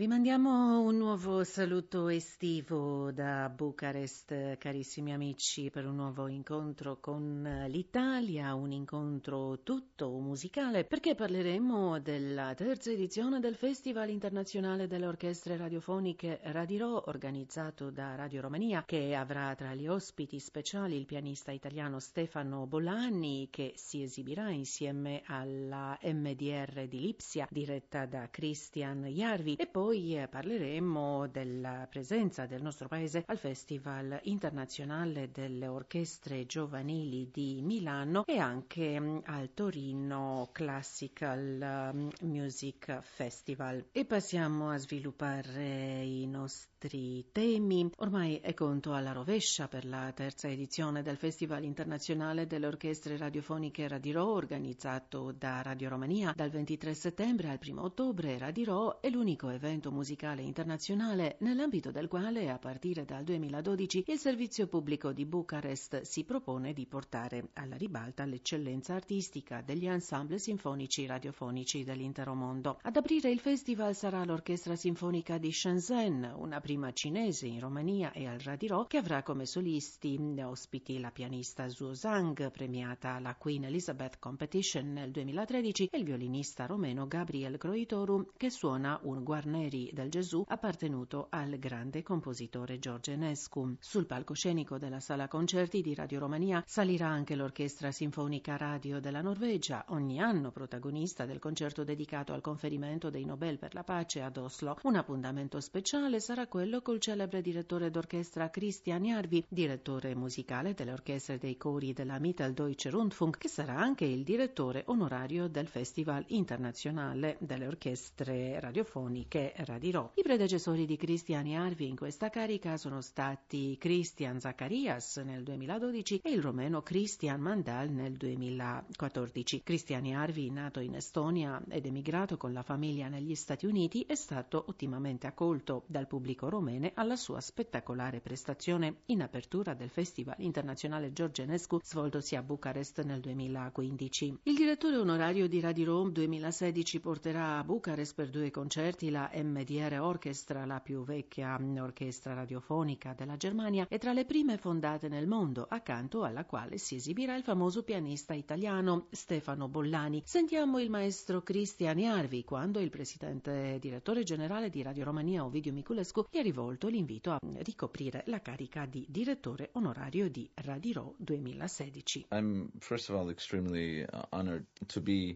Vi mandiamo un nuovo saluto estivo da Bucarest, carissimi amici, per un nuovo incontro con l'Italia, un incontro tutto musicale, perché parleremo della terza edizione del Festival internazionale delle orchestre radiofoniche Radirò, organizzato da Radio Romania, che avrà tra gli ospiti speciali il pianista italiano Stefano Bolani, che si esibirà insieme alla MDR di Lipsia, diretta da Christian Jarvi, e poi poi eh, parleremo della presenza del nostro paese al Festival internazionale delle orchestre giovanili di Milano e anche mm, al Torino Classical mm, Music Festival. E passiamo a sviluppare i nostri temi. Ormai è conto alla rovescia per la terza edizione del Festival internazionale delle orchestre radiofoniche Radirò organizzato da Radio Romania dal 23 settembre al 1 ottobre. Radirò è l'unico evento musicale internazionale nell'ambito del quale a partire dal 2012 il servizio pubblico di Bucarest si propone di portare alla ribalta l'eccellenza artistica degli ensemble sinfonici radiofonici dell'intero mondo. Ad aprire il festival sarà l'Orchestra Sinfonica di Shenzhen, una prima cinese in Romania e al Radirò che avrà come solisti ospiti la pianista Zhuo Zhang, premiata alla Queen Elizabeth Competition nel 2013, e il violinista romeno Gabriel Croitoru che suona un guarneri del Gesù appartenuto al grande compositore Giorgio Enescu. Sul palcoscenico della sala concerti di Radio Romania salirà anche l'Orchestra Sinfonica Radio della Norvegia, ogni anno protagonista del concerto dedicato al conferimento dei Nobel per la pace ad Oslo. Un appuntamento speciale sarà quello col celebre direttore d'orchestra Christian Jarvi, direttore musicale delle orchestre dei cori della Mitteldeutsche Rundfunk, che sarà anche il direttore onorario del Festival internazionale delle orchestre radiofoniche Radirò. I predecessori di Christian Jarvi in questa carica sono stati Christian Zacharias nel 2012 e il romeno Christian Mandal nel 2014. Christian Jarvi, nato in Estonia ed emigrato con la famiglia negli Stati Uniti, è stato ottimamente accolto dal pubblico romene alla sua spettacolare prestazione in apertura del Festival internazionale Giorgenescu svoltosi a Bucarest nel 2015. Il direttore onorario di Radio 2016 porterà a Bucarest per due concerti la MDR Orchestra, la più vecchia orchestra radiofonica della Germania, è tra le prime fondate nel mondo, accanto alla quale si esibirà il famoso pianista italiano Stefano Bollani. Sentiamo il maestro Cristian Jarvi quando il presidente direttore generale di Radio Romania Ovidio Miculescu gli ha rivolto l'invito a ricoprire la carica di direttore onorario di Radirò 2016. Uh,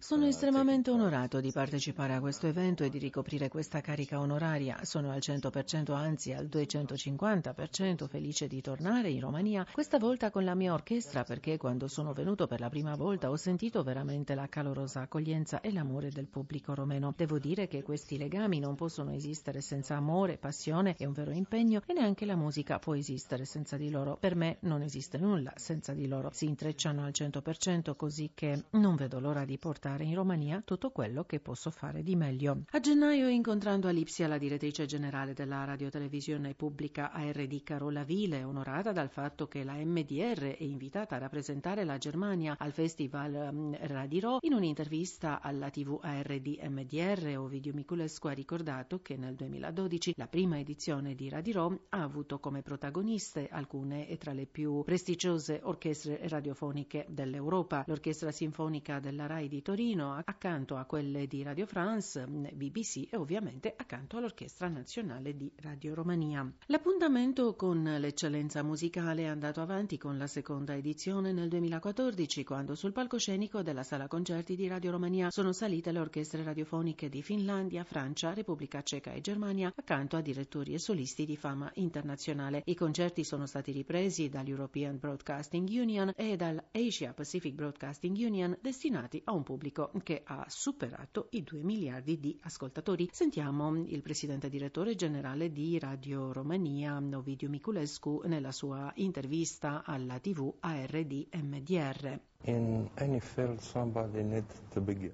Sono uh, estremamente onorato di partecipare a questo evento e di ricoprire questa carica carica onoraria. Sono al 100%, anzi al 250% felice di tornare in Romania, questa volta con la mia orchestra perché quando sono venuto per la prima volta ho sentito veramente la calorosa accoglienza e l'amore del pubblico romeno. Devo dire che questi legami non possono esistere senza amore, passione e un vero impegno e neanche la musica può esistere senza di loro. Per me non esiste nulla senza di loro. Si intrecciano al 100% così che non vedo l'ora di portare in Romania tutto quello che posso fare di meglio. A gennaio incontrando Lipsia la direttrice generale della radiotelevisione pubblica ARD Carola Vile, onorata dal fatto che la MDR è invitata a rappresentare la Germania al Festival mm, Radirò. In un'intervista alla TV ARD MDR, Ovidio Miculescu ha ricordato che nel 2012 la prima edizione di Radirò ha avuto come protagoniste alcune tra le più prestigiose orchestre radiofoniche dell'Europa, l'Orchestra Sinfonica della RAI di Torino, accanto a quelle di Radio France, BBC e ovviamente accanto all'Orchestra Nazionale di Radio Romania. L'appuntamento con l'eccellenza musicale è andato avanti con la seconda edizione nel 2014, quando sul palcoscenico della sala concerti di Radio Romania sono salite le orchestre radiofoniche di Finlandia, Francia, Repubblica Ceca e Germania, accanto a direttori e solisti di fama internazionale. I concerti sono stati ripresi dall'European Broadcasting Union e dall'Asia Pacific Broadcasting Union, destinati a un pubblico che ha superato i 2 miliardi di ascoltatori. Sentiamo il presidente direttore generale di Radio Romania, Ovidio Miculescu, nella sua intervista alla TV ARD MDR.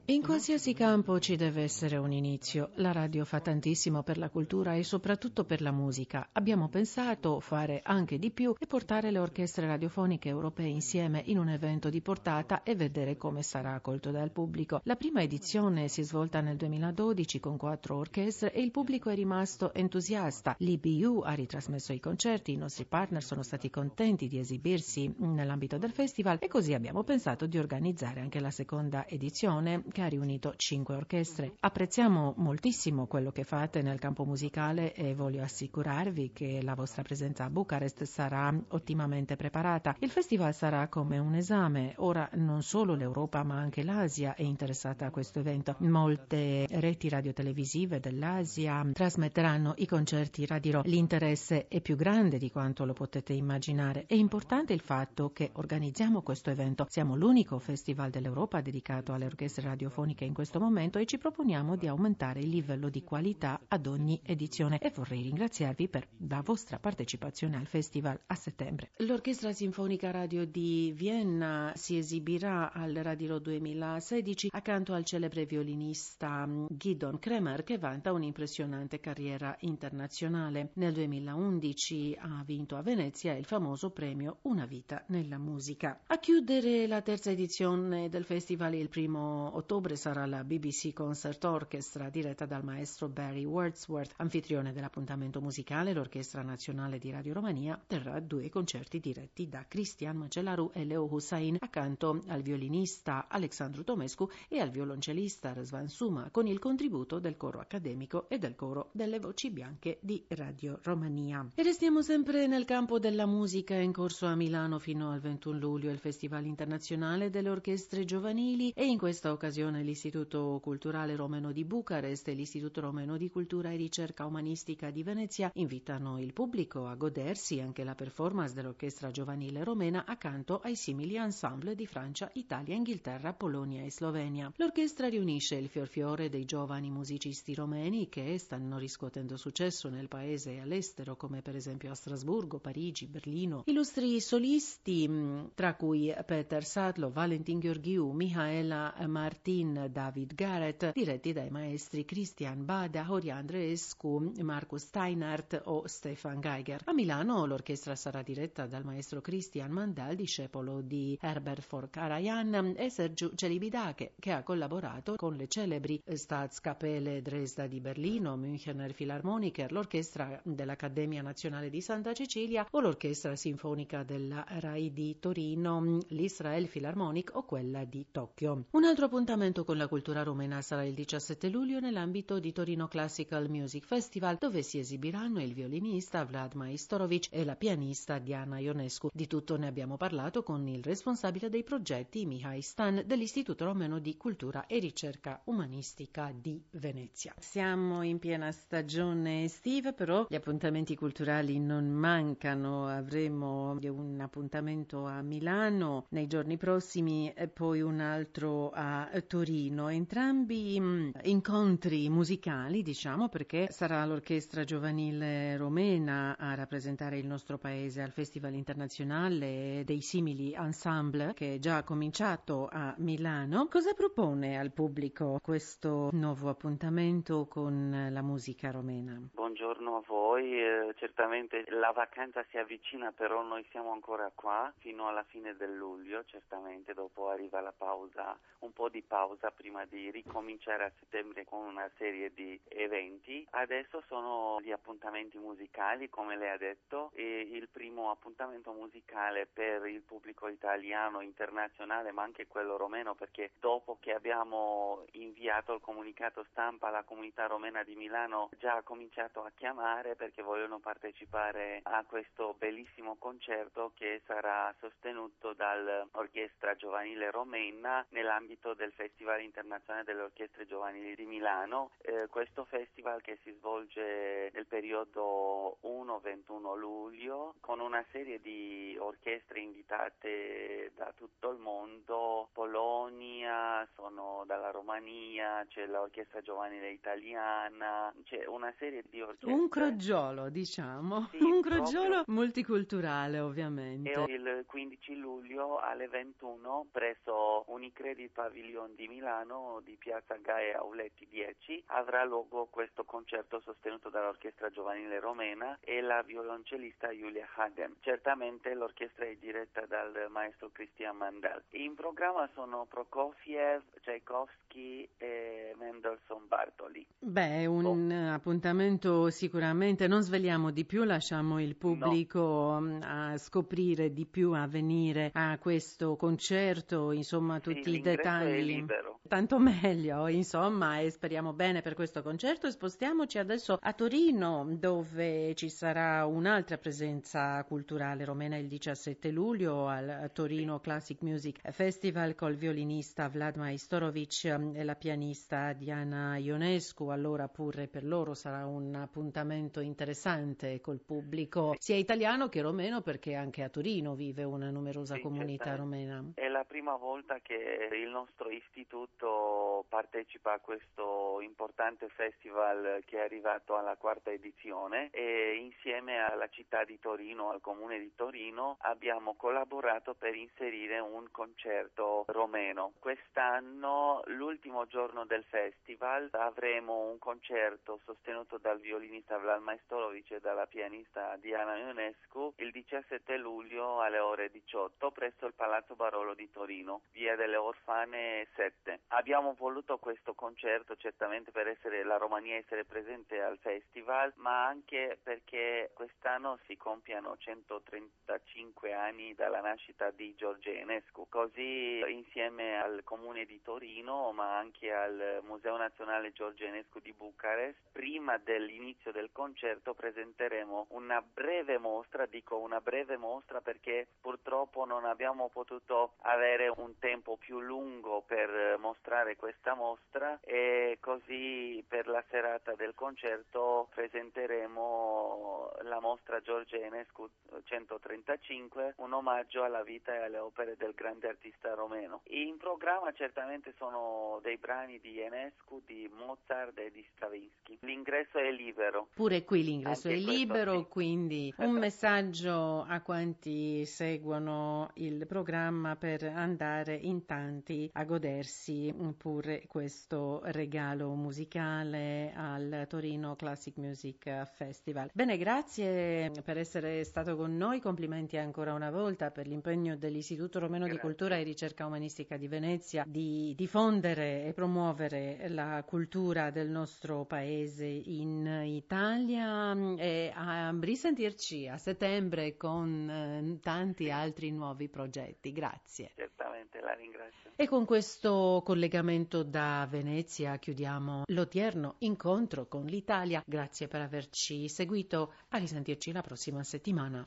In qualsiasi campo ci deve essere un inizio. La radio fa tantissimo per la cultura e soprattutto per la musica. Abbiamo pensato fare anche di più e portare le orchestre radiofoniche europee insieme in un evento di portata e vedere come sarà accolto dal pubblico. La prima edizione si è svolta nel 2012 con quattro orchestre e il pubblico è rimasto entusiasta. L'IBU ha ritrasmesso i concerti, i nostri partner sono stati contenti di esibirsi nell'ambito del festival e così abbiamo pensato pensato di organizzare anche la seconda edizione che ha riunito cinque orchestre. Apprezziamo moltissimo quello che fate nel campo musicale e voglio assicurarvi che la vostra presenza a Bucarest sarà ottimamente preparata. Il festival sarà come un esame. Ora non solo l'Europa ma anche l'Asia è interessata a questo evento. Molte reti radiotelevisive dell'Asia trasmetteranno i concerti radio. L'interesse è più grande di quanto lo potete immaginare. È importante il fatto che organizziamo questo evento. Siamo siamo l'unico festival dell'Europa dedicato alle orchestre radiofoniche in questo momento e ci proponiamo di aumentare il livello di qualità ad ogni edizione e vorrei ringraziarvi per la vostra partecipazione al festival a settembre. L'Orchestra Sinfonica Radio di Vienna si esibirà al Radio 2016 accanto al celebre violinista Gidon Kremer che vanta un'impressionante carriera internazionale. Nel 2011 ha vinto a Venezia il famoso premio Una vita nella musica. A chiudere la terza edizione del festival il primo ottobre sarà la BBC Concert Orchestra diretta dal maestro Barry Wordsworth, anfitrione dell'appuntamento musicale. L'Orchestra Nazionale di Radio Romania terrà due concerti diretti da Cristian Macelaru e Leo Hussain accanto al violinista Alexandru Tomescu e al violoncellista Răzvan Suma con il contributo del coro accademico e del coro delle voci bianche di Radio Romania. E restiamo sempre nel campo della musica in corso a Milano fino al 21 luglio il Festival Internazionale nazionale delle orchestre giovanili e in questa occasione l'Istituto Culturale Romeno di Bucarest e l'Istituto Romeno di Cultura e Ricerca Umanistica di Venezia invitano il pubblico a godersi anche la performance dell'orchestra giovanile romena accanto ai simili ensemble di Francia, Italia, Inghilterra, Polonia e Slovenia. L'orchestra riunisce il fiorfiore dei giovani musicisti romeni che stanno riscuotendo successo nel paese e all'estero, come per esempio a Strasburgo, Parigi, Berlino. Illustri solisti, tra cui Peter Sadlo, Valentin Gheorghiu, Mihaela Martin, David Garrett, diretti dai maestri Christian Bada, Ori Andreescu, Marcus Steinhardt o Stefan Geiger. A Milano l'orchestra sarà diretta dal maestro Christian Mandal, discepolo di Herbert Forkarajan e Sergiu Celibidache, che ha collaborato con le celebri Staatskapelle Dresda di Berlino, Münchener Philharmoniker, l'orchestra dell'Accademia Nazionale di Santa Cecilia o l'orchestra sinfonica della RAI di Torino, l'Israel Israel Philharmonic o quella di Tokyo. Un altro appuntamento con la cultura rumena sarà il 17 luglio nell'ambito di Torino Classical Music Festival, dove si esibiranno il violinista Vlad Maistorovic e la pianista Diana Ionescu. Di tutto ne abbiamo parlato con il responsabile dei progetti Mihai Stan dell'Istituto Romeno di Cultura e Ricerca Umanistica di Venezia. Siamo in piena stagione estiva, però gli appuntamenti culturali non mancano. Avremo un appuntamento a Milano nei giorni giorni prossimi e poi un altro a Torino, entrambi mm, incontri musicali, diciamo, perché sarà l'orchestra giovanile romena a rappresentare il nostro paese al Festival internazionale dei simili ensemble che è già cominciato a Milano. Cosa propone al pubblico questo nuovo appuntamento con la musica romena? Buongiorno a voi, eh, certamente la vacanza si avvicina, però noi siamo ancora qua fino alla fine del luglio, certamente dopo arriva la pausa, un po' di pausa prima di ricominciare a settembre con una serie di eventi. Adesso sono gli appuntamenti musicali, come lei ha detto, e il primo appuntamento musicale per il pubblico italiano, internazionale, ma anche quello romeno, perché dopo che abbiamo inviato il comunicato stampa alla comunità romena di Milano, già ha cominciato a chiamare perché vogliono partecipare a questo bellissimo concerto che sarà sostenuto dal Orchestra Giovanile Romena nell'ambito del Festival Internazionale delle Orchestre Giovanili di Milano. Eh, questo festival che si svolge nel periodo 1-21 luglio con una serie di orchestre invitate da tutto il mondo, Polonia, sono dalla Romania, c'è l'Orchestra Giovanile Italiana, c'è una serie di orchestre. Un crogiolo, diciamo, sì, un crogiolo multiculturale ovviamente. E il 15 luglio alle 20 21 presso Unicredit Pavilion di Milano di Piazza Gaia Auletti 10 avrà luogo questo concerto sostenuto dall'Orchestra Giovanile Romena e la violoncellista Julia Hagen. Certamente l'orchestra è diretta dal maestro Christian Mandel. In programma sono Prokofiev, Tchaikovsky e Mendelssohn Bartoli. Beh, un oh. appuntamento sicuramente. Non svegliamo di più, lasciamo il pubblico no. Mm, a scoprire di più, a venire a questo concerto, insomma tutti sì, i dettagli. Tanto meglio, insomma, e speriamo bene per questo concerto. Spostiamoci adesso a Torino, dove ci sarà un'altra presenza culturale romena il 17 luglio al Torino Classic Music Festival col violinista Vlad Maistorovic e la pianista Diana Ionescu. Allora pure per loro sarà un appuntamento interessante col pubblico sia italiano che romeno perché anche a Torino vive una numerosa sì, comunità romena. È la prima volta che il nostro istituto partecipa a questo importante festival che è arrivato alla quarta edizione e insieme alla città di Torino, al comune di Torino, abbiamo collaborato per inserire un concerto romeno. Quest'anno, l'ultimo giorno del festival, avremo un concerto sostenuto dal violinista Vlad Maestorovic e dalla pianista Diana Ionescu il 17 luglio alle ore 18 presso il Palazzo Barolo di Torino, via delle Orfane 7. Abbiamo voluto questo concerto certamente per essere la Romania essere presente al festival, ma anche perché quest'anno si compiano 135 anni dalla nascita di Giorgio Enescu. Così insieme al comune di Torino, ma anche al Museo Nazionale Giorgio Enescu di Bucarest, prima dell'inizio del concerto presenteremo una breve mostra, dico una breve mostra perché purtroppo non abbiamo potuto avere un tempo più lungo per mostrare questa mostra e così per la serata del concerto presenteremo la mostra Giorgio Enescu 135, un omaggio alla vita e alle opere del grande artista romeno. In programma certamente sono dei brani di Enescu, di Mozart e di Stravinsky. L'ingresso è libero. Pure qui l'ingresso Anche è libero, sì. quindi un messaggio a quanti seguono il programma per andare in tanti a godersi pure questo regalo musicale al Torino Classic Music Festival. Bene, grazie per essere stato con noi, complimenti ancora una volta per l'impegno dell'Istituto Romeno grazie. di Cultura e Ricerca Umanistica di Venezia di diffondere e promuovere la cultura del nostro paese in Italia e a risentirci a settembre con eh, tanti altri nuovi progetti. Grazie. Certamente, la ringrazio. E con questo collegamento da Venezia chiudiamo l'odierno incontro con l'Italia. Grazie per averci seguito. A risentirci la prossima settimana.